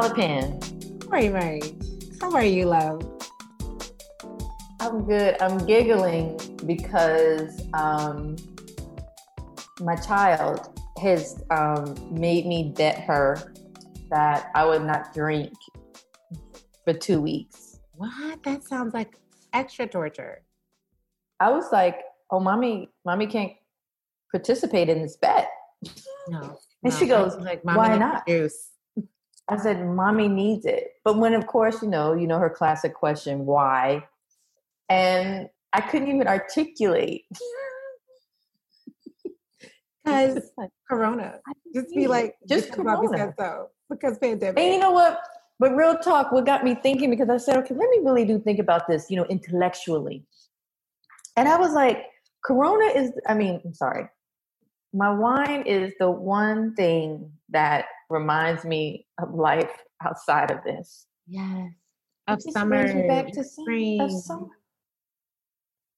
Charli Penn. Cori Murray. How are you, love? I'm good. I'm giggling because um, my child has um, made me bet her that I would not drink for two weeks. What? That sounds like extra torture. I was like, "Oh, mommy, mommy can't participate in this bet." No. And no, she goes, like, "Why "Mommy needs not?" Juice. I said, "Mommy needs it." But when, of course, you know, you know her classic question, "Why?" And I couldn't even articulate. Because Corona. Just be like, just Corona. said so. Because pandemic. And you know what? But real talk, what got me thinking because I said, okay, let me really do think about this, you know, intellectually. And I was like, Corona is, I mean, I'm sorry. My wine is the one thing that reminds me of life outside of this. yes. Of just summer. back to spring. of summer.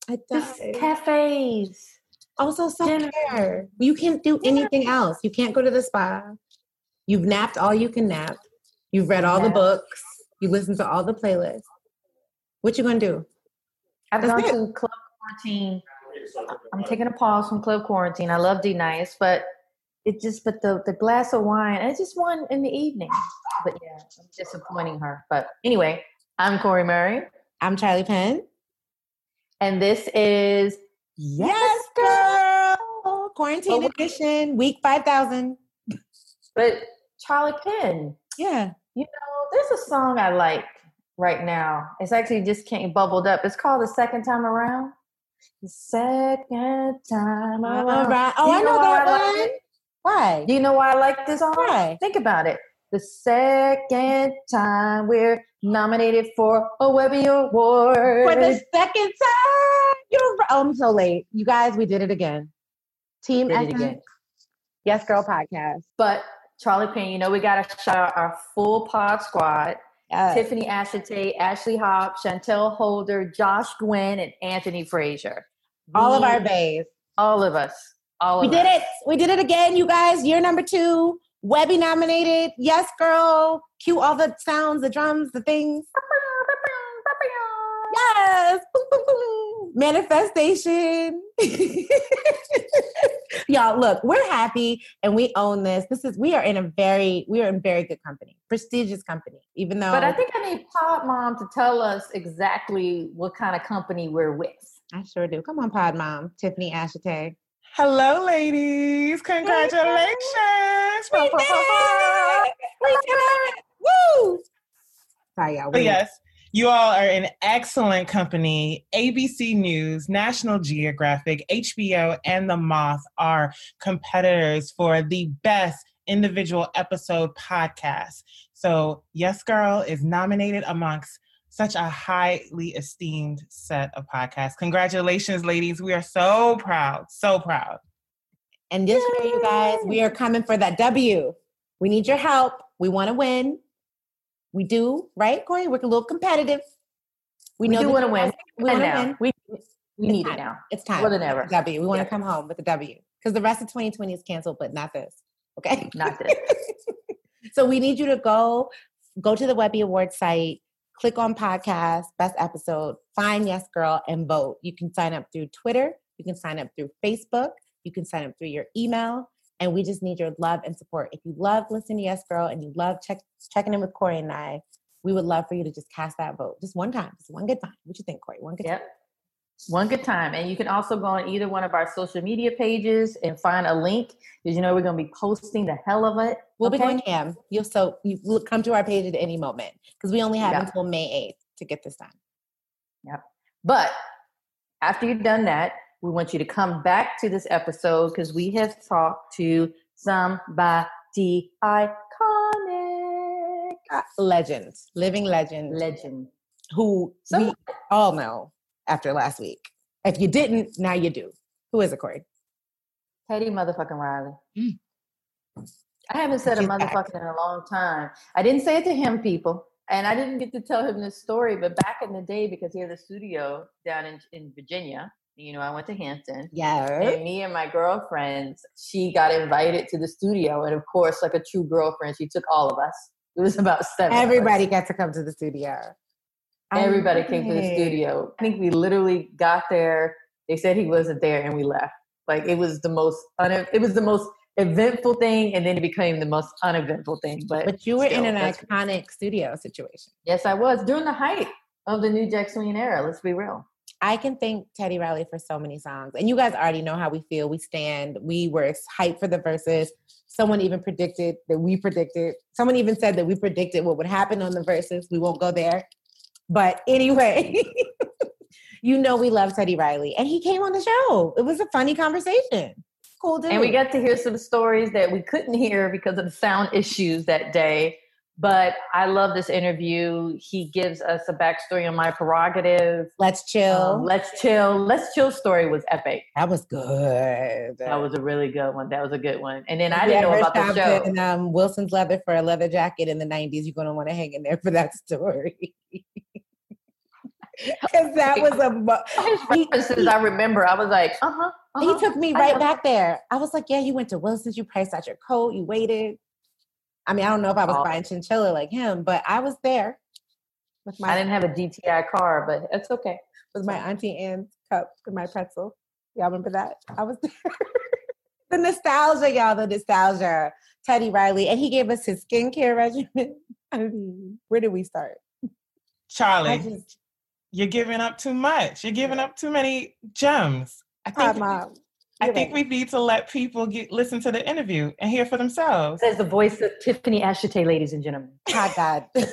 It Just does. cafes. Also self-care. You can't do anything else. You can't go to the spa. You've napped all you can nap. You've read all the books. You listened to all the playlists. What you gonna do? I've That's gone it. to club quarantine. I'm taking a pause from club quarantine. I love D-Nice, but it just but the the glass of wine. I just one in the evening. But yeah, I'm disappointing her. But anyway, I'm Cori Murray, I'm Charli Penn. and this is Yes, girl. Quarantine Oh, edition, week five thousand. But Charli Penn, Yeah. you know, there's a song I like right now. It's actually just came bubbled up. It's called The Second Time Around. The second time around. right. Oh, You I know, why that I like one. it? Why? Do you know why I like this song? Why? Think about it. The second time we're nominated for a Webby Award. For the second time. You're. Oh, I'm so late. You guys, we did it again. Team Did it again. Yes Girl podcast. but Charli Penn, you know we got to shout out our full pod squad: Yes. Tiffany Ashitey, Ashley Hobbs, Shantel Holder, Josh Gwynn, and Anthony Frasier. All of our bays. all of us, all We did us. it. We did it again, you guys. Year number two. Webby nominated. Yes, girl. Cue all the sounds, the drums, the things. Yes. Manifestation. Y'all, look, we're happy and we own this. This is we are in a very we are in very good company, prestigious company. Even though But I think I need Pod Mom to tell us exactly what kind of company we're with. I sure do. Come on, Pod Mom, Tiffany Ashitey. Hello, ladies. Congratulations. We did it! We did it! Woo! Sorry, y'all. But yes, you all are in excellent company. ABC News, National Geographic, HBO, and The Moth are competitors for the best individual episode podcast. So, Yes Girl is nominated amongst such a highly esteemed set of podcasts. Congratulations, ladies. We are so proud, so proud. And this year, you guys, we are coming for that W. We need your help. We want to win. We do, right, Cori? We're a little competitive. We, know do want to win. We want to win. We, we need time. it now. It's time. More than ever. W. We want to Yeah. come home with the W because the rest of 2020 is canceled, but not this. Okay. Not this. so we need you to go go to the Webby Awards site, click on podcast, best episode, find Yes Girl, and vote. You can sign up through Twitter, you can sign up through Facebook, you can sign up through your email, and we just need your love and support. If you love listening to Yes Girl and you love check, checking in with Cori and I, we would love for you to just cast that vote, just one time, just one good time. What you think, Cori? One good time. One good time. And you can also go on either one of our social media pages and find a link because you know we're going to be posting the hell of it. We'll be going ham. You'll so you will come to our page at any moment because we only have Yeah. until May 8th to get this done. Yep. But after you've done that, we want you to come back to this episode because we have talked to somebody iconic. Uh, legend, living legend, Legend. who we all know after last week. If you didn't, now you do. Who is it, Cori? Teddy motherfucking Riley. Mm. I haven't said a She's back. motherfucking in a long time. I didn't say it to him, people. And I didn't get to tell him this story, but back in the day, because he had a studio down in, in Virginia, you know, I went to Hampton. Yeah. And me and my girlfriends, she got invited to the studio. And of course, like a true girlfriend, she took all of us. It was about seven. Everybody got to come to the studio. Everybody came to the studio. I think we literally got there. They said he wasn't there, and we left. Like it was the most. Un- it was the most eventful thing, and then it became the most uneventful thing. But But you were in an iconic studio situation. Yes, I was during the height of the new Jack Swing era. Let's be real. I can thank Teddy Riley for so many songs. And you guys already know how we feel. We stand. We were hyped for the Verzuz. Someone even predicted that we predicted. Someone even said that we predicted what would happen on the Verzuz. We won't go there. But anyway, you know we love Teddy Riley. And he came on the show. It was a funny conversation. Cool dude. And we got to hear some stories that we couldn't hear because of the sound issues that day. But I love this interview. He gives us a backstory on my prerogative. Let's chill. Um, Let's chill. Let's chill story was epic. that was good. That was a really good one. That was a good one. And then I didn't know about the show. In, um, Wilson's leather for a leather jacket in the '90s. You're gonna want to hang in there for that story. Because that was a. mo- His references, I remember. I was like, uh huh. He took me right back there. I was like, "Yeah, you went to Wilson's. You priced out your coat. You waited." I mean, I don't know if I was Oh. buying chinchilla like him, but I was there with my. I didn't have a GTI car, but it's okay. with my auntie Anne's cup and my pretzel. Y'all remember that? I was there. the nostalgia, y'all. The nostalgia. Teddy Riley, and he gave us his skincare regimen. I mean, where did we start? I Charli, just, you're giving up too much. You're giving up too many gems. I Hi, think mom. I think we need to let people get listen to the interview and hear for themselves. Says the voice of Tiffany Ashitey, ladies and gentlemen. Pod God.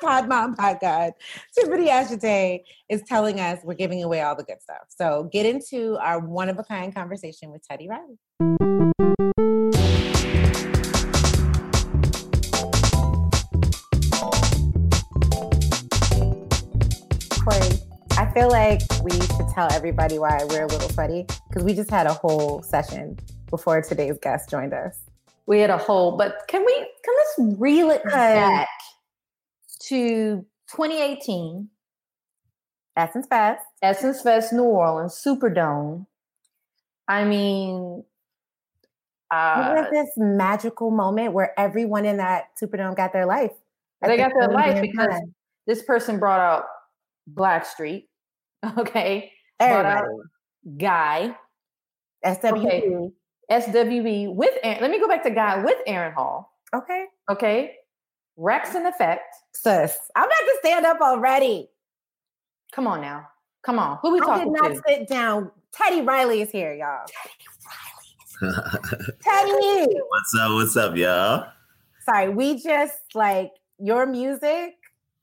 Pod Mom, Pod God. Tiffany Ashitey is telling us we're giving away all the good stuff. So get into our one of a kind conversation with Teddy Riley. Feel like we should tell everybody why we're a little sweaty because we just had a whole session before today's guest joined us. We had a whole, but can we can let's reel it back to 2018 Essence Fest. Essence Fest New Orleans Superdome. I mean, It uh, was this magical moment where everyone in that Superdome got their life. they the got their life because time. this person brought out Blackstreet. Okay, brought out everybody. Guy SWB. Okay. SWB with Aaron. Let me go back to Guy with Aaron Hall. Okay. Okay, Wreckx-n-Effect. Sis, I'm about to stand up already. Come on now, come on. Who we I did not to? sit down. Teddy Riley is here, y'all. Teddy. what's up? What's up, y'all? Sorry, we just like your music.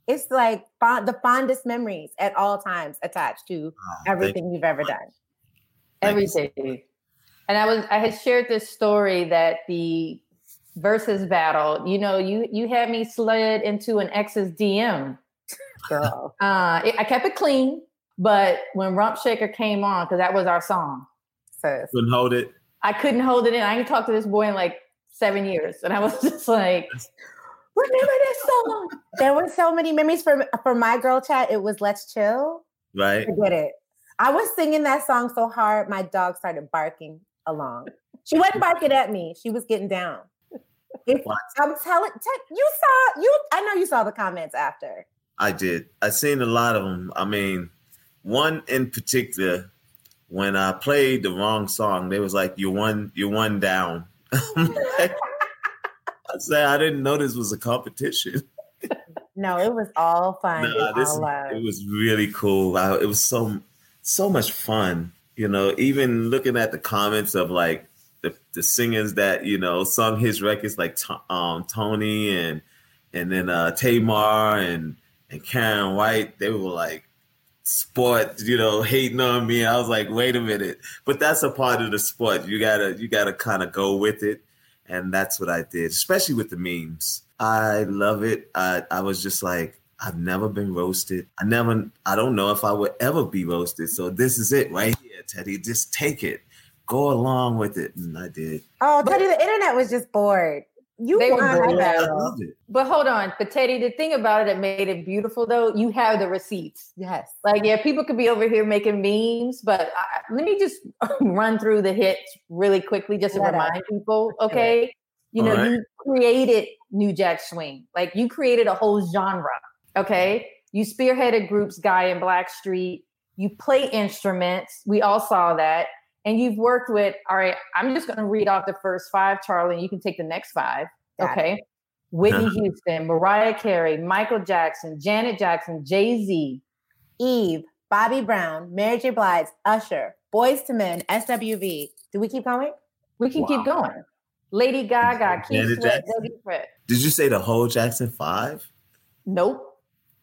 It's like fond, the fondest memories at all times attached to Oh, everything you've ever done. Everything. And I was I had shared this story that the Verzuz battle, you know, you you had me slid into an ex's DM. Girl. Uh, it, I kept it clean, but when Rump Shaker came on, because that was our song, Sis. Couldn't hold it. I couldn't hold it in. I ain't talked to this boy in like seven years, and I was just like, remember this song? There were so many memories for for my girl chat. It was Let's Chill. Right? Forget it. I was singing that song so hard, my dog started barking along. She wasn't barking at me. She was getting down. If- I'm telling you saw you. I know you saw the comments after. I did. I seen a lot of them. I mean, one in particular, when I played the wrong song, they was like, "You one, you one down." Like- I said I didn't know this was a competition. No, it was all fun. Nah, this all it was really cool. I, it was so so much fun. You know, even looking at the comments of like the, the singers that you know sung his records, like um, Tony and and then uh, Tamar and and Karen White, they were like sport, you know, hating on me. I was like, wait a minute, but that's a part of the sport. You gotta you gotta kind of go with it, and that's what I did, especially with the memes. I love it. I I was just like, I've never been roasted. I never. I don't know if I would ever be roasted. So this is it right here, Teddy. Just take it, go along with it, and I did. Oh, Teddy, the internet was just bored. You They were won bored. that I battle. loved it. But hold on, but Teddy, the thing about it that made it beautiful though, you have the receipts. Yes. Like, yeah, people could be over here making memes, but I, let me just run through the hits really quickly just to Let us. remind people, okay? You know, Alright. you created New Jack Swing. Like you created a whole genre. Okay. You spearheaded groups Guy and Blackstreet. You play instruments. We all saw that. And you've worked with, all right, I'm just going to read off the first five, Charli, and you can take the next five. Got it. okay. Whitney Uh-huh. Houston, Mariah Carey, Michael Jackson, Janet Jackson, Jay Z. Eve, Bobby Brown, Mary J. Blige, Usher, Boyz II Men, SWV. Do we keep going? We can keep going. Lady Gaga, Keith Janet Sweat, Jackson. Did you say the whole Jackson Five? Nope.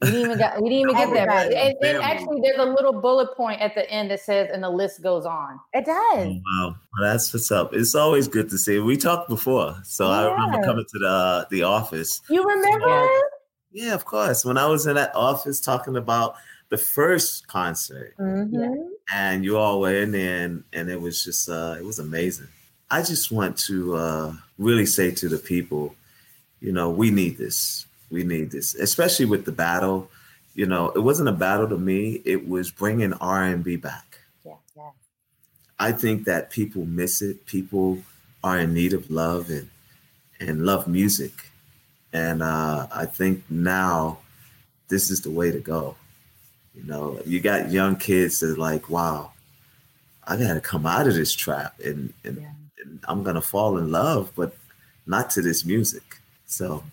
We didn't even get we didn't even get there. Everybody. And, and actually there's a little bullet point at the end that says and the list goes on. It does. Oh, wow, well, that's what's up. It's always good to see. We talked before, so I remember coming to the the office. You remember? Yeah. Yeah, of course. When I was in that office talking about the first concert, Mhm. and you all were in there, and, and it was just uh, it was amazing. I just want to uh, really say to the people, you know, we need this. We need this, especially with the battle. You know, it wasn't a battle to me. It was bringing R and B back. Yeah, yeah. I think that people miss it. People are in need of love and and love music, and uh, I think now this is the way to go. You know, you got young kids that are like, wow, I got to come out of this trap, and and, Yeah. and I'm gonna fall in love, but not to this music. So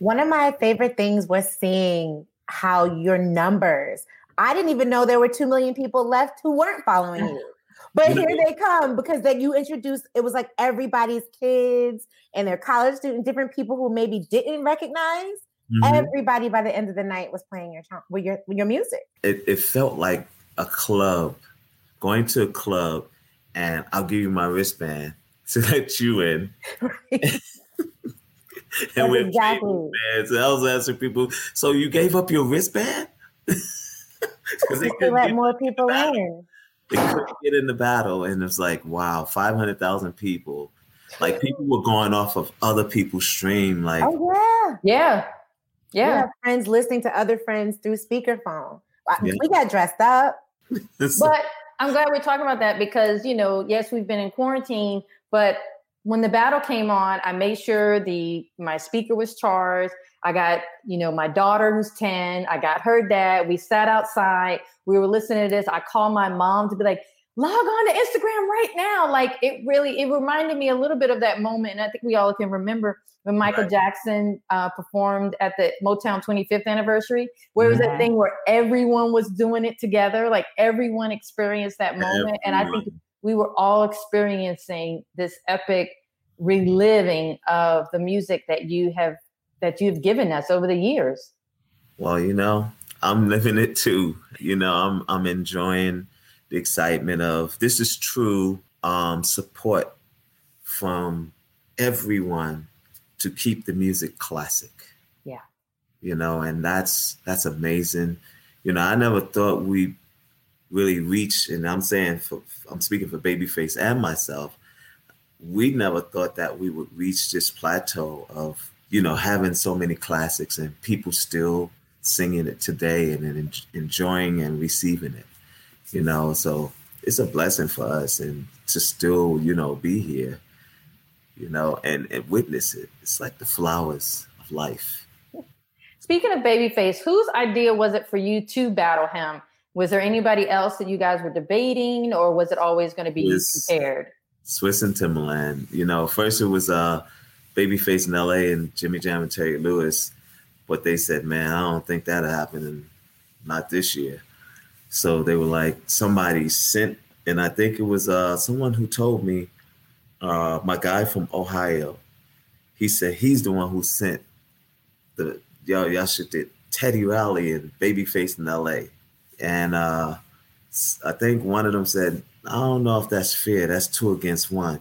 One of my favorite things was seeing how your numbers. I didn't even know there were 2 million people left who weren't following you. But here they come because then you introduced it was like everybody's kids and their college student, different people who maybe didn't recognize. mhm. Everybody by the end of the night was playing your with your with your music. it, it felt like a club, going to a club, and I'll give you my wristband to let you in. and we're exactly. playing bands. And I was asking people, so you gave up your wristband? Because they couldn't, let get, more people in. they couldn't get in the battle. And it's like, wow, 500,000 people. Like people were going off of other people's stream. Like, Oh yeah. Yeah. We Yeah. have friends listening to other friends through speakerphone. I- Yeah. We got dressed up. But I'm glad we're talking about that because, you know, yes, we've been in quarantine, but when the battle came on, I made sure the my speaker was charged. I got, you know, my daughter who's 10, I got her dad. We sat outside. We were listening to this. I called my mom to be like, log on to Instagram right now. Like it really, it reminded me a little bit of that moment. And I think we all can remember when Michael Right. Jackson uh, performed at the Motown 25th anniversary, where it was that Mhm. thing where everyone was doing it together, like everyone experienced that moment. And I think we were all experiencing this epic reliving of the music that you have that you've given us over the years. Well, you know, I'm living it too. You know, I'm I'm enjoying the excitement of this is true um, support from everyone to keep the music classic. Yeah. You know, and that's that's amazing. You know, I never thought we really reach, and I'm saying for I'm speaking for Babyface and myself, we never thought that we would reach this plateau of you know having so many classics and people still singing it today and en- enjoying and receiving it you know? So it's a blessing for us and to still you know be here you know and, and witness it. It's like the flowers of life. Speaking of Babyface, whose idea was it for you to battle him? Was there anybody else that you guys were debating, or was it always going to be Yes. compared? Swizz and Timbaland. You know, first it was uh Babyface in LA and Jimmy Jam and Terry Lewis, but they said, man, I don't think that'll happen and not this year. So they were like, somebody sent, and I think it was uh someone who told me, uh my guy from Ohio, he said he's the one who sent the y'all y'all should did Teddy Riley and Babyface in LA. And uh I think one of them said, I don't know if that's fair. That's two against one.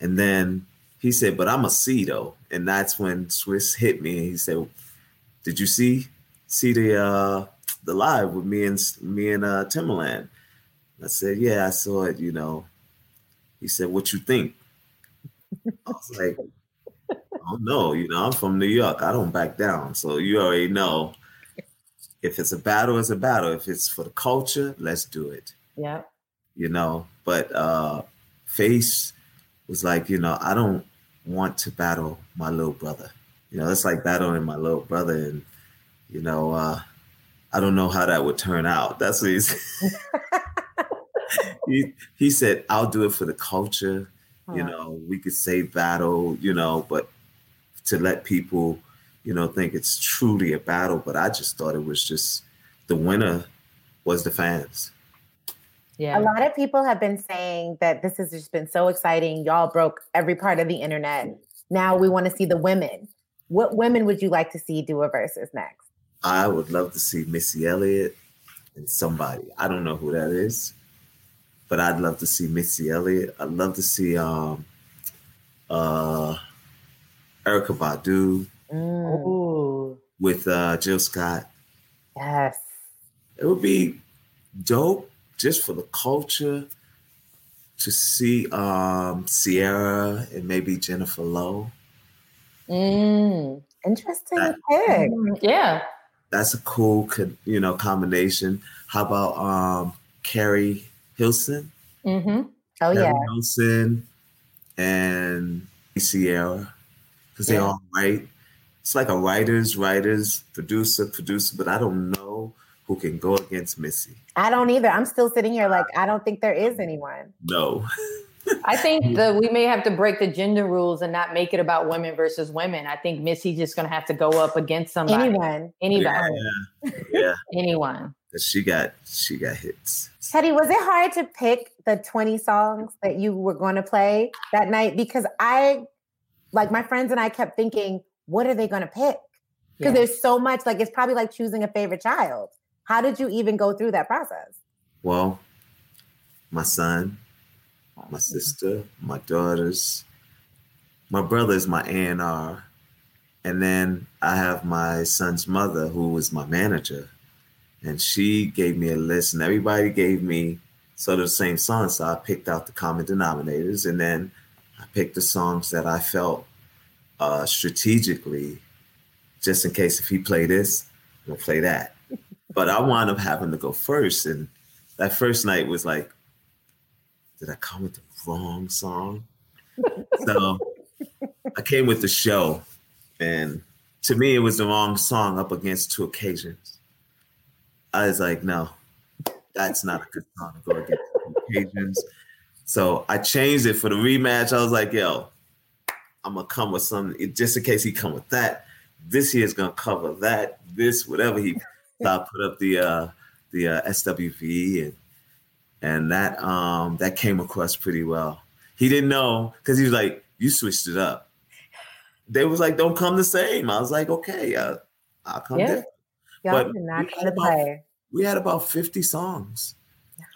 And then he said, but I'm a C though. And that's when Swizz hit me. And he said, Did you see see the uh the live with me and me and uh Timbaland? I said, Yeah, I saw it, you know. He said, What you think? I was like, Oh no, you know, I'm from New York. I don't back down. So you already know if it's a battle, it's a battle. If it's for the culture, let's do it Yeah. you know. But uh Face was like, you know, I don't want to battle my little brother. You know, it's like battling my little brother, and you know, uh, I don't know how that would turn out. That's what he's. he he said, "I'll do it for the culture." You know, we could say battle. You know, but to let people, you know, think it's truly a battle. But I just thought it was just the winner was the fans. Yeah. A lot of people have been saying that this has just been so exciting. Y'all broke every part of the internet. Now we want to see the women. What women would you like to see do a Verzuz next? I would love to see Missy Elliott and somebody. I don't know who that is, but I'd love to see Missy Elliott. I'd love to see um uh Erykah Badu mm. with uh Jill Scott. Yes. It would be dope just for the culture to see um, Ciara and maybe Jennifer Lowe. Mm, interesting that, pick. Mm, yeah, that's a cool, you know, combination. How about um, Keri Hilson? Mm-hmm. Oh Keri yeah, Hilson and Ciara because yeah. they all write. It's like a writer's writer's producer producer, but I don't know who can go against Missy. I don't either. I'm still sitting here like I don't think there is anyone. No. I think that we may have to break the gender rules and not make it about women versus women. I think Missy's just going to have to go up against somebody. Anyone. Anybody. Yeah. yeah. Anyone. She got she got hits. Teddy, was it hard to pick the 20 songs that you were going to play that night because I like my friends and I kept thinking, what are they going to pick? Because yeah. there's so much like it's probably like choosing a favorite child. How did you even go through that process? Well, my son, my sister, my daughters, my brother is my A&R. And then I have my son's mother, who was my manager. And she gave me a list, and everybody gave me sort of the same songs. So I picked out the common denominators, and then I picked the songs that I felt uh, strategically, just in case if he play this, we'll play that but I wound up having to go first. And that first night was like, did I come with the wrong song? so I came with the show. And to me, it was the wrong song up against two occasions. I was like, no, that's not a good song to go against two occasions. So I changed it for the rematch. I was like, yo, I'm gonna come with something just in case he come with that. This year's gonna cover that, this, whatever he I put up the uh, the uh, SWV and and that um that came across pretty well. He didn't know because he was like, "You switched it up." They was like, "Don't come the same." I was like, "Okay, uh, I'll come yeah. Y'all but not gonna play. We had about fifty songs.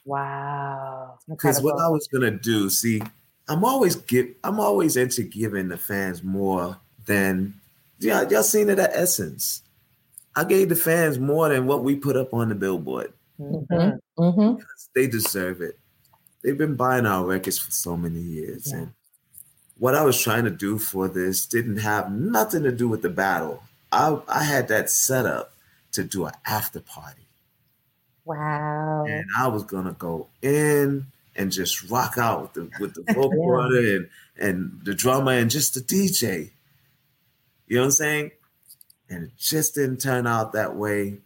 Wow! Because what I was gonna do, see, I'm always give, I'm always into giving the fans more than yeah. Y'all seen it at Essence. I gave the fans more than what we put up on the billboard. Mm-hmm. Mm-hmm. They deserve it. They've been buying our records for so many years. Yeah. And what I was trying to do for this didn't have nothing to do with the battle. I, I had that set up to do an after party. Wow. And I was gonna go in and just rock out with the with the vocal yeah. and and the drummer and just the DJ. You know what I'm saying? and it just didn't turn out that way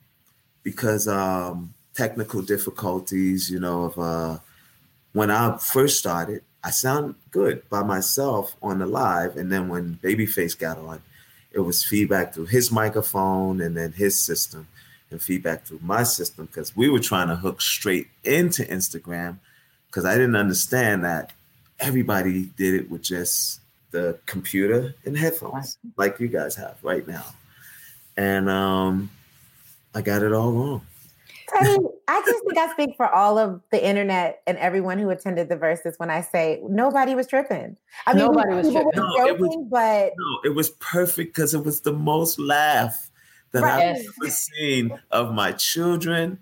because um, technical difficulties. You know, of uh, when I first started, I sound good by myself on the live, and then when Babyface got on, it was feedback through his microphone and then his system, and feedback through my system because we were trying to hook straight into Instagram because I didn't understand that everybody did it with just the computer and headphones like you guys have right now and um, I got it all wrong. Teddy, I just think I speak for all of the internet and everyone who attended the Verzuz when I say nobody was tripping. I mean, nobody was tripping. No, joking, was, but no, it was perfect because it was the most laugh that right. I've ever seen of my children.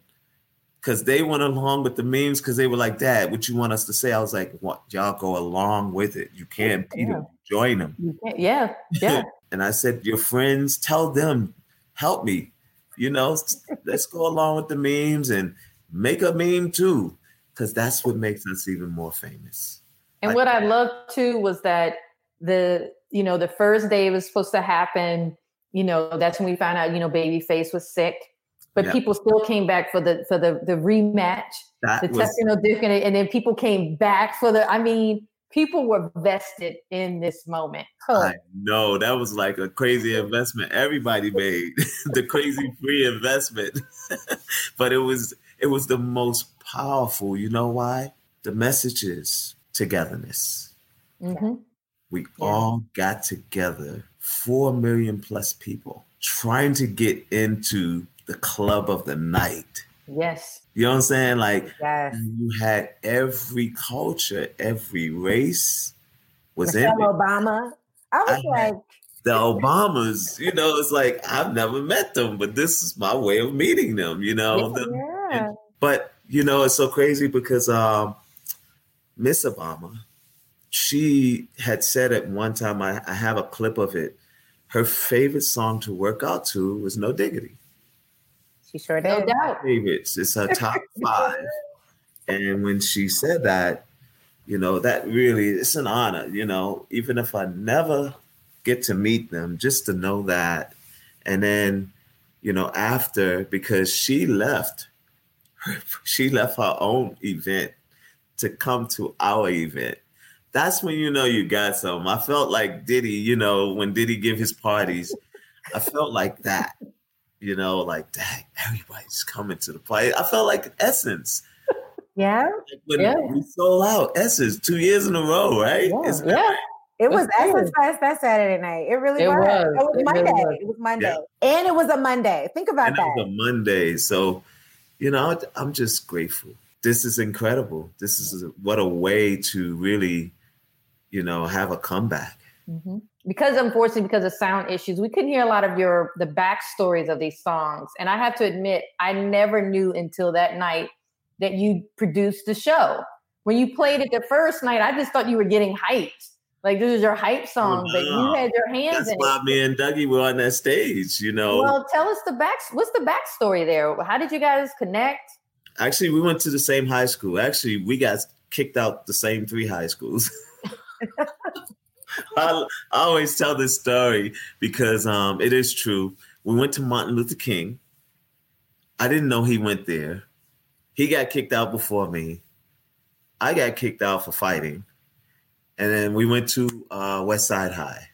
Because they went along with the memes because they were like, Dad, what you want us to say? I was like, what? Y'all go along with it. You can't beat yeah. them, join them. Yeah, yeah. and I said, Your friends, tell them help me. You know, let's go along with the memes and make a meme too, because that's what makes us even more famous. And what I loved too was that the you know, the first day it was supposed to happen, you know, that's when we found out, you know, Babyface was sick. But Yeah. people still came back for the for the the rematch, That the was Testino Dick, and, and then people came back for the. I mean, people were vested in this moment. I know that was like a crazy investment everybody made, the crazy free investment. but it was it was the most powerful. You know why? The message is togetherness. Mhm. We Yeah. all got together, four million plus people, trying to get into the club of the night. Yes. You know what I'm saying? Like Yes. you had every culture, every race was in Michelle it. Obama. I was I like, the Obamas, you know, it's like I've never met them, but this is my way of meeting them, you know. The- yeah. but you know, it's so crazy because um, Miss Obama, she had said at one time, I, I have a clip of it. Her favorite song to work out to was No Diggity. She sure did. No doubt. Favorites. It's her top five. And when she said that, you know, that really it's an honor, you know, even if I never get to meet them, just to know that. And then, you know, after because she left, she left her own event to come to our event. That's when you know you got some. I felt like Diddy, you know, when Diddy give his parties, I felt like that. You know, like dang, everybody's coming to the party. I felt like Essence. Yeah. Like when Yeah. we sold out Essence two years in a row, right? Yeah. Isn't yeah. right? It was That's Essence Fest that Saturday night. It really It was. was. It was It Monday. really was. It was Monday. And it was a Monday. Think about and it was a Monday. So, you know, I'm just grateful. This is incredible. This is what a way to really, you know, have a comeback. Mhm. Because unfortunately, because of sound issues, we couldn't hear a lot of your the backstories of these songs. And I have to admit, I never knew until that night that you produced the show. When you played it the first night, I just thought you were getting hyped. Like this is your hype oh, song, but you had your hands That's in why it. me and Dougie were on that stage. You know, Well, tell us the back. What's the backstory there? How did you guys connect? actually, we went to the same high school. Actually, we got kicked out the same three high schools. I, I always tell this story because um, it is true. We went to Martin Luther King. I didn't know he went there. He got kicked out before me. I got kicked out for fighting. And then we went to uh, West Side High.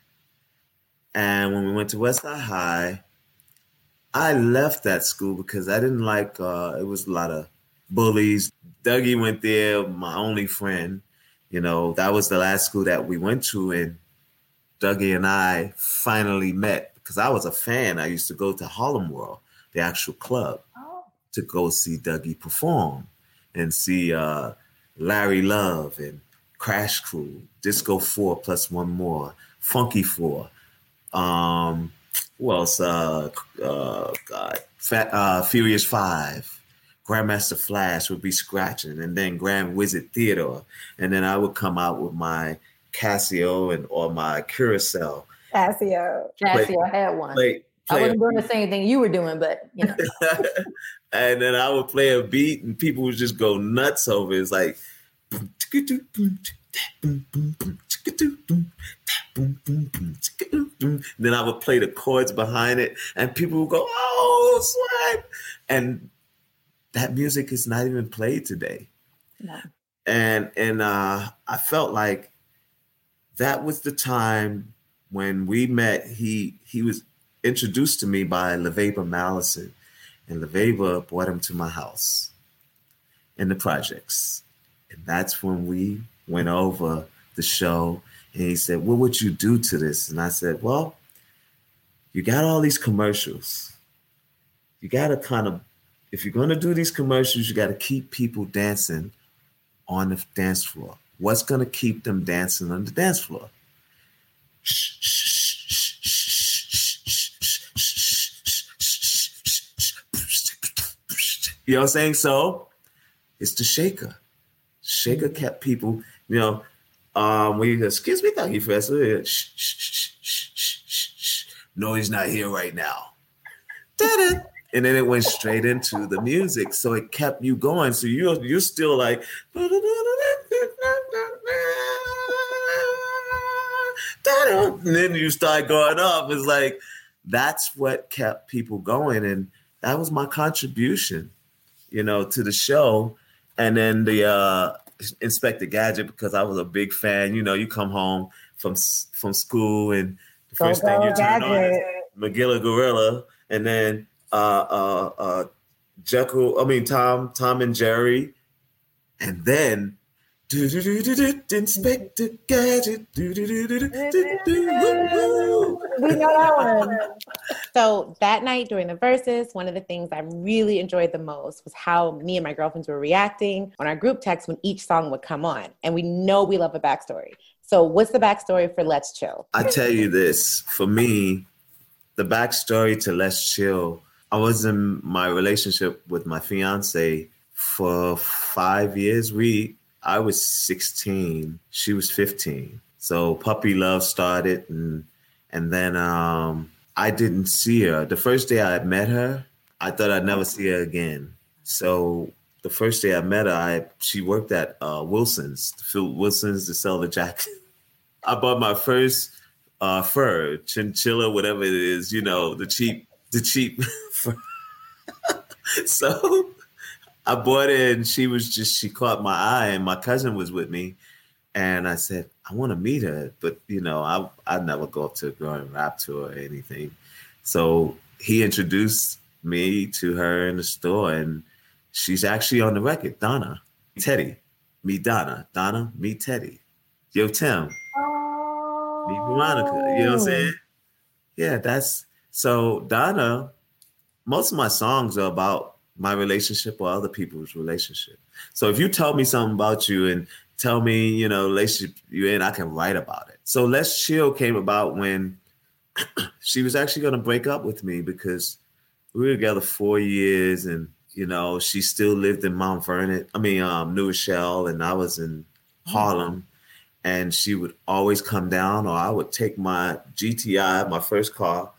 And when we went to West Side High, I left that school because I didn't like uh, it was a lot of bullies. Dougie went there, my only friend. You know, that was the last school that we went to, and Dougie and I finally met because I was a fan. I used to go to Harlem World, the actual club, Oh, to go see Dougie perform and see uh, Larry Love and Crash Crew, Disco Four plus one more, Funky Four. Um, who else? Uh, uh, God, Fat, uh, Furious Five, Grandmaster Flash would be scratching, and then Grand Wizard Theodore, and then I would come out with my Casio and or my Curacao. Casio. Cassie, I had one. Play, I play a wasn't doing the same thing you were doing, but you know. and then I would play a beat, and people would just go nuts over it. It's like, then I would play the chords behind it, and people would go, "Oh, swag!" And that music is not even played today. No. And and uh, I felt like that was the time when we met. He he was introduced to me by LeVaber Mallison, and LeVaber brought him to my house in the projects. And that's when we went over the show. And he said, What would you do to this? And I said, Well, you got all these commercials. You got to kind of, if you're going to do these commercials, you got to keep people dancing on the dance floor. What's going to keep them dancing on the dance floor? You know what I'm saying? So it's the shaker. Shaker kept people, you know, um, when you excuse me, thank you, Professor. Shh, shh, shh. No, he's not here right now. It. And then it went straight into the music. So it kept you going. So you're you're still like and then you start going up. It's like that's what kept people going, and that was my contribution, you know, to the show. And then the uh, Inspector Gadget because I was a big fan. You know, you come home from from school and the Go, first thing you turn on is. Magilla Gorilla, and then uh, uh, uh, Jekyll. I mean Tom, Tom and Jerry, and then. Inspector Gadget. We know that one. So that night during the Verzuz, one of the things I really enjoyed the most was how me and my girlfriends were reacting on our group text when each song would come on. And we know we love a backstory. So what's the backstory for Let's Chill? I tell you this, for me, the backstory to Let's Chill, I was in my relationship with my fiance for five years. We I was 16, she was 15. So puppy love started and and then um I didn't see her. The first day I met her, I thought I'd never see her again. So the first day I met her, I she worked at uh, Wilson's, Phil Wilson's to sell the jacket. I bought my first uh, fur, chinchilla, whatever it is, you know, the cheap, the cheap fur. so I bought it and she was just, she caught my eye and my cousin was with me. And I said, I want to meet her, but you know, I I never go up to a girl and rap to her or anything. So he introduced me to her in the store, and she's actually on the record. Donna, Teddy, me Donna. Donna, me Teddy. Yo, Tim, meet Veronica. You know what I'm saying? Oh. Yeah, that's so Donna. Most of my songs are about my relationship or other people's relationship. So if you tell me something about you and tell me, you know, relationship you in, I can write about it. So Let's Chill came about when she was actually going to break up with me because we were together four years and, you know, she still lived in Mount Vernon, I mean, um, New Rochelle, and I was in Harlem. And she would always come down, or I would take my GTI, my first car,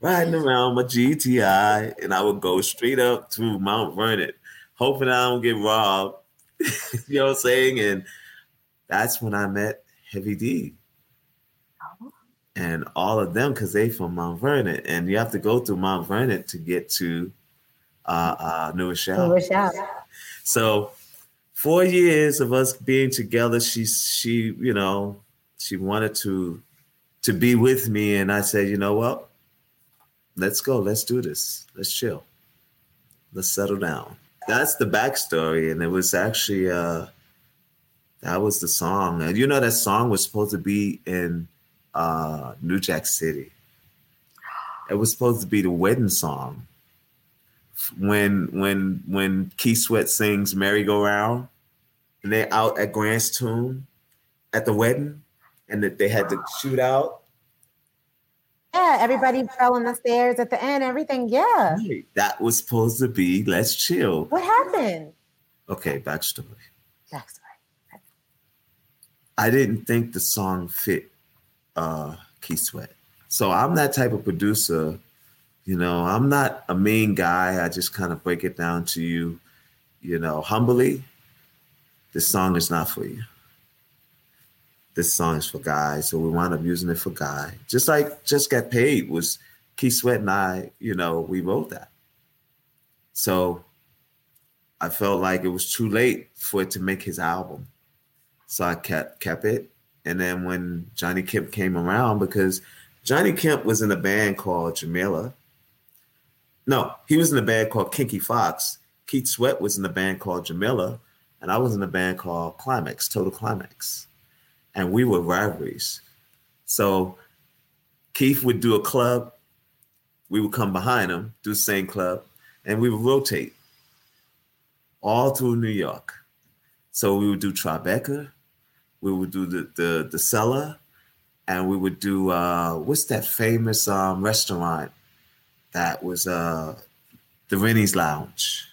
riding around my GTI, and I would go straight up to Mount Vernon, hoping I don't get robbed. you know what I'm saying? And that's when I met Heavy D. And all of them, because they from Mount Vernon, and you have to go through Mount Vernon to get to uh, uh, New Rochelle. Rochelle. So four years of us being together, she she you know she wanted to to be with me, and I said, you know what, let's go, let's do this, let's chill, let's settle down. That's the backstory, and it was actually uh that was the song, and you know that song was supposed to be in uh New Jack City. It was supposed to be the wedding song when when when Keith Sweat sings "Merry Go Round" and they're out at Grant's tomb at the wedding, and that they had to shoot out. Yeah, everybody fell on the stairs at the end, everything. Yeah. That was supposed to be "Let's Chill." What happened? Okay, backstory. Backstory. I didn't think the song fit uh, Keith Sweat, so I'm that type of producer. You know, I'm not a mean guy. I just kind of break it down to you, you know, humbly. This song is not for you. This song is for guys, so we wound up using it for guy. Just like Just Got Paid was Keith Sweat and I, you know, we wrote that. So I felt like it was too late for it to make his album. So I kept kept it. And then when Johnny Kemp came around, because Johnny Kemp was in a band called Jamila. No, he was in a band called Kinky Fox. Keith Sweat was in a band called Jamila, and I was in a band called Climax, Total Climax. And we were rivalries. So Keith would do a club, we would come behind him, do the same club, and we would rotate all through New York. So we would do Tribeca, we would do the the the cellar, and we would do uh what's that famous um restaurant that was uh the Rennie's Lounge.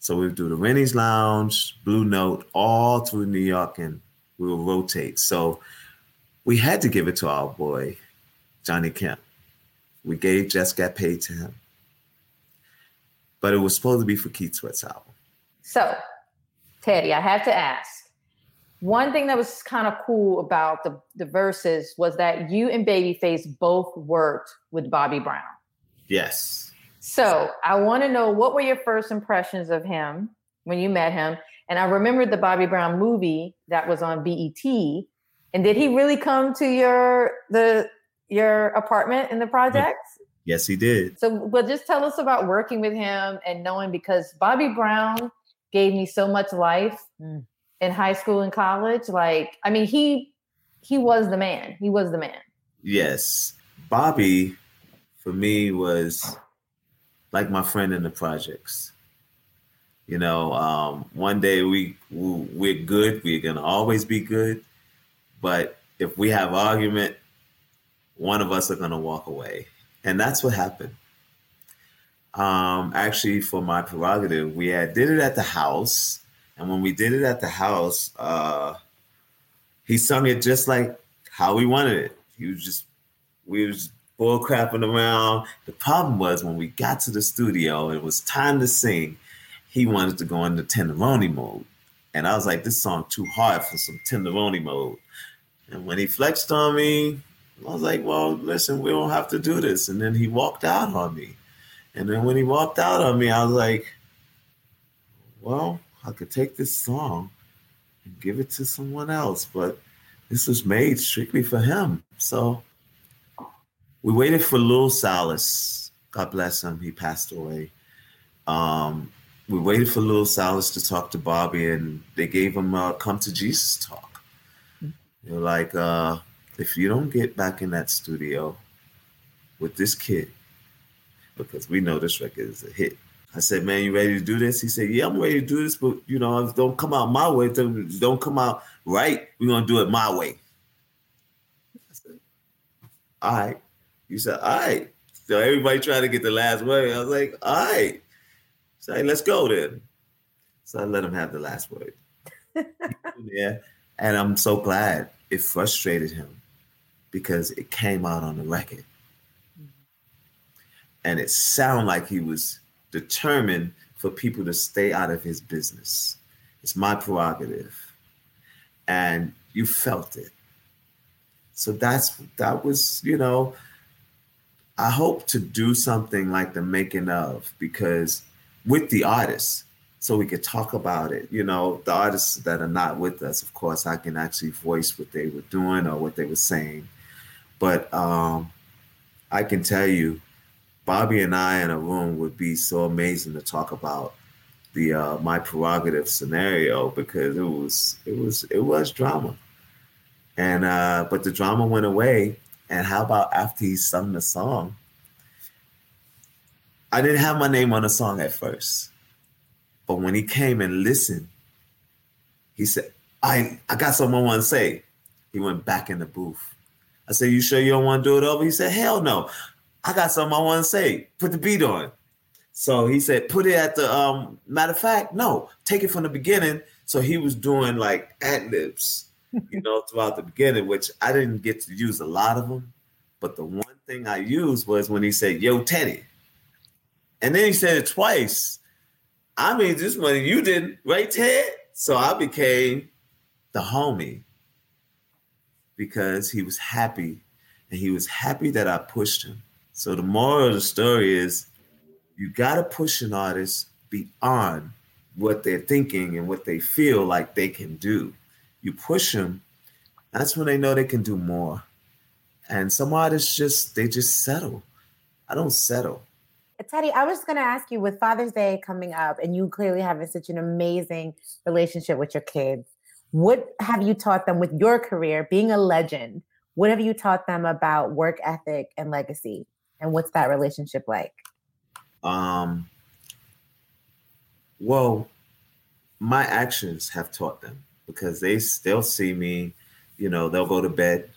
So we would do the Rennie's Lounge, Blue Note, all through New York, and we would rotate. So we had to give it to our boy, Johnny Kemp. We gave Just Got Paid to him. But it was supposed to be for Keith Sweat's album. So, Teddy, I have to ask one thing that was kind of cool about the, the Verzuz was that you and Babyface both worked with Bobby Brown. Yes. So I want to know what were your first impressions of him when you met him? And I remembered the Bobby Brown movie that was on BET. And did he really come to your the your apartment in the projects? Yes, he did. So, well, just tell us about working with him and knowing because Bobby Brown gave me so much life Mm. in high school and college. Like, I mean, he he was the man. He was the man. Yes. Bobby, for me, was like my friend in the projects. You know, um, one day we we're good. We're gonna always be good. But if we have argument, one of us are gonna walk away, and that's what happened. Um, actually, for my prerogative, we had did it at the house, and when we did it at the house, uh, he sung it just like how we wanted it. He was just we was bull crapping around. The problem was when we got to the studio, it was time to sing. He wanted to go into tenderoni mode, and I was like, "This song too hard for some tenderoni mode." And when he flexed on me, I was like, "Well, listen, we don't have to do this." And then he walked out on me, and then when he walked out on me, I was like, "Well, I could take this song and give it to someone else, but this was made strictly for him." So we waited for Louil Silas. God bless him. He passed away. Um, we waited for Louil Silas to talk to Bobby, and they gave him a "Come to Jesus" talk. They're like, uh, if you don't get back in that studio with this kid, because we know this record is a hit. I said, man, you ready to do this? He said, yeah, I'm ready to do this, but you know, don't come out my way, don't don't come out right. We're gonna do it my way. I said, all right. You said, all right. So everybody trying to get the last word. I was like, all right. So hey, let's go then. So I let him have the last word. yeah. And I'm so glad it frustrated him because it came out on the record. Mm-hmm. And it sounded like he was determined for people to stay out of his business. It's my prerogative. And you felt it. So that's that was, you know, I hope to do something like the making of because with the artists, so we could talk about it. You know, the artists that are not with us, of course, I can actually voice what they were doing or what they were saying. But um, I can tell you, Bobby and I in a room would be so amazing to talk about the uh, my prerogative scenario because it was it was it was drama, and uh, but the drama went away. And how about after he sung the song? I didn't have my name on the song at first. But when he came and listened, he said, I, I got something I want to say. He went back in the booth. I said, You sure you don't want to do it over? He said, Hell no. I got something I want to say. Put the beat on. So he said, Put it at the um matter of fact, no, take it from the beginning. So he was doing like ad libs, you know, throughout the beginning, which I didn't get to use a lot of them. But the one thing I used was when he said, Yo, Teddy. And then he said it twice. I mean, this one you didn't, right, Ted? So I became the homie because he was happy and he was happy that I pushed him. So the moral of the story is you got to push an artist beyond what they're thinking and what they feel like they can do. You push them, that's when they know they can do more. And some artists just, they just settle. I don't settle. Teddy, I was going to ask you with Father's Day coming up, and you clearly having such an amazing relationship with your kids. What have you taught them with your career, being a legend? What have you taught them about work ethic and legacy? And what's that relationship like? Um, well, my actions have taught them because they they'll see me, you know, they'll go to bed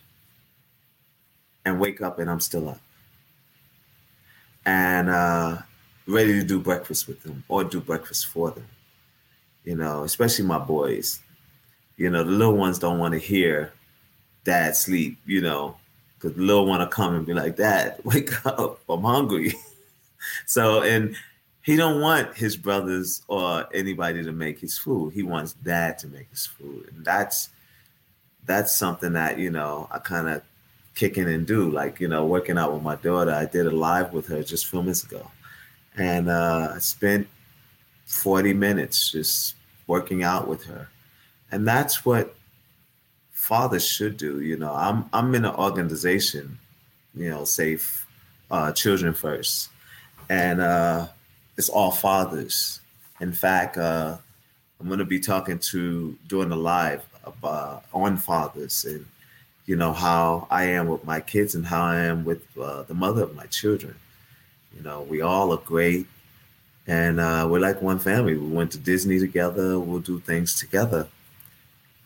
and wake up and I'm still up and uh, ready to do breakfast with them or do breakfast for them. You know, especially my boys. You know, the little ones don't want to hear dad sleep, you know, because the little one to come and be like, Dad, wake up, I'm hungry. so, and he don't want his brothers or anybody to make his food. He wants dad to make his food, and that's that's something that you know I kind of kick in and do. Like you know, working out with my daughter. I did a live with her just a few minutes ago, and uh, I spent forty minutes just working out with her, and that's what fathers should do. You know, I'm I'm in an organization, you know, safe uh, children first, and uh, it's all fathers. In fact, uh, I'm going to be talking to doing a live uh, on fathers and you know how I am with my kids and how I am with uh, the mother of my children. You know, we all are great, and uh, we're like one family. We went to Disney together. We'll do things together,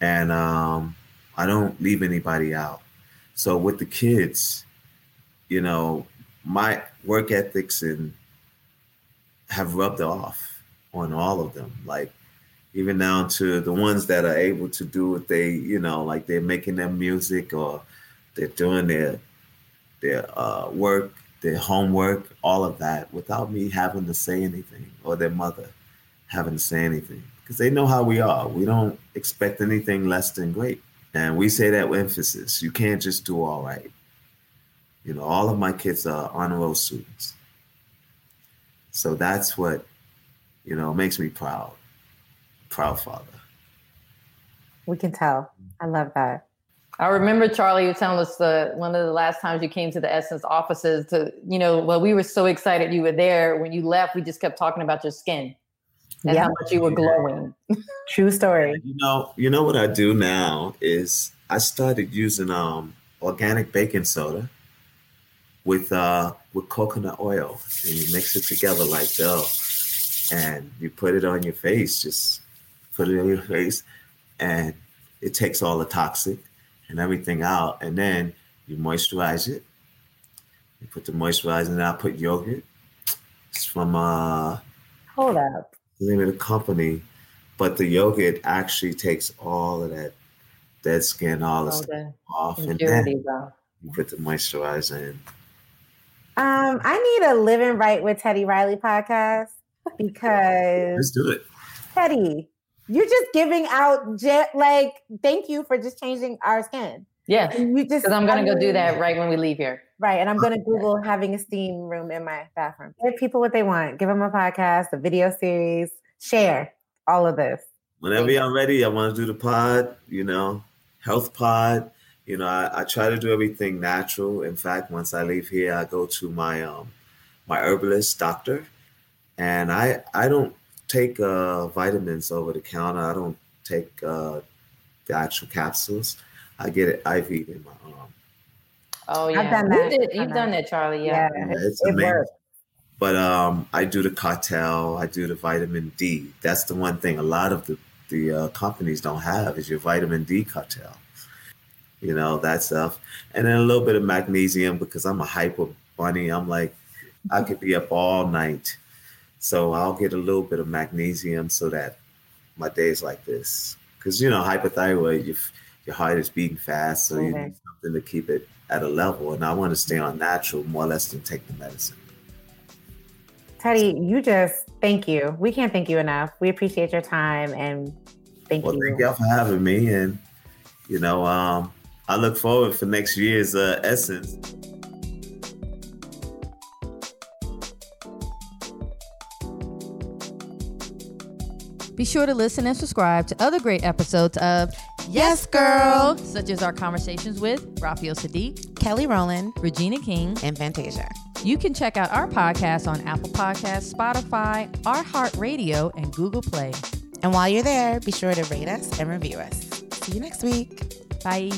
and um, I don't leave anybody out. So with the kids, you know, my work ethics and have rubbed off on all of them. Like even down to the ones that are able to do what they, you know, like they're making their music or they're doing their their uh, work, their homework, all of that, without me having to say anything or their mother having to say anything, because they know how we are. We don't expect anything less than great, and we say that with emphasis. You can't just do all right. You know, all of my kids are honor roll students, so that's what you know makes me proud proud father. We can tell. I love that. I remember Charli, you telling us the one of the last times you came to the Essence offices to, you know, well, we were so excited you were there. When you left, we just kept talking about your skin and how much you were glowing. True story. You know, you know what I do now is I started using um organic baking soda with uh with coconut oil and you mix it together like dough and you put it on your face just put it on your face, and it takes all the toxic and everything out. And then you moisturize it. You put the moisturizer out, put yogurt. It's from uh hold up. The name of the company. But the yogurt actually takes all of that dead skin, all the stuff off, and then you put the moisturizer in. Um, I need a living right with Teddy Riley podcast because let's do it. Teddy, you're just giving out jet like thank you for just changing our skin. Yeah. You just because I'm gonna go do that right when we leave here. Right. And I'm gonna Google having a steam room in my bathroom. Give people what they want. Give them a podcast, a video series, share all of this. Whenever y'all ready, I want to do the pod, you know, health pod. You know, I, I try to do everything natural. In fact, once I leave here, I go to my um my herbalist doctor and I I don't take uh, vitamins over the counter. I don't take uh, the actual capsules. I get it IV in my arm. Oh yeah, I've done that. You did, you've done that, Charli. Yeah, yeah, yeah it's it amazing. Works. But um, I do the cartel. I do the vitamin D. That's the one thing a lot of the the uh, companies don't have is your vitamin D cartel. You know that stuff, and then a little bit of magnesium because I'm a hyper bunny. I'm like, I could be up all night so I'll get a little bit of magnesium so that my days like this, because you know hypothyroid, your your heart is beating fast, so you need something to keep it at a level. And I want to stay on natural more or less than take the medicine. Teddy, you just thank you. We can't thank you enough. We appreciate your time and thank well, you. Thank y'all for having me, and you know, um, I look forward for next year's uh, Essence. Be sure to listen and subscribe to other great episodes of Yes Girl, such as our conversations with Raphael Saadiq, Kelly Rowland, Regina King, and Fantasia. You can check out our podcast on Apple Podcasts, Spotify, iHeartRadio, and Google Play. And while you're there, be sure to rate us and review us. See you next week. Bye.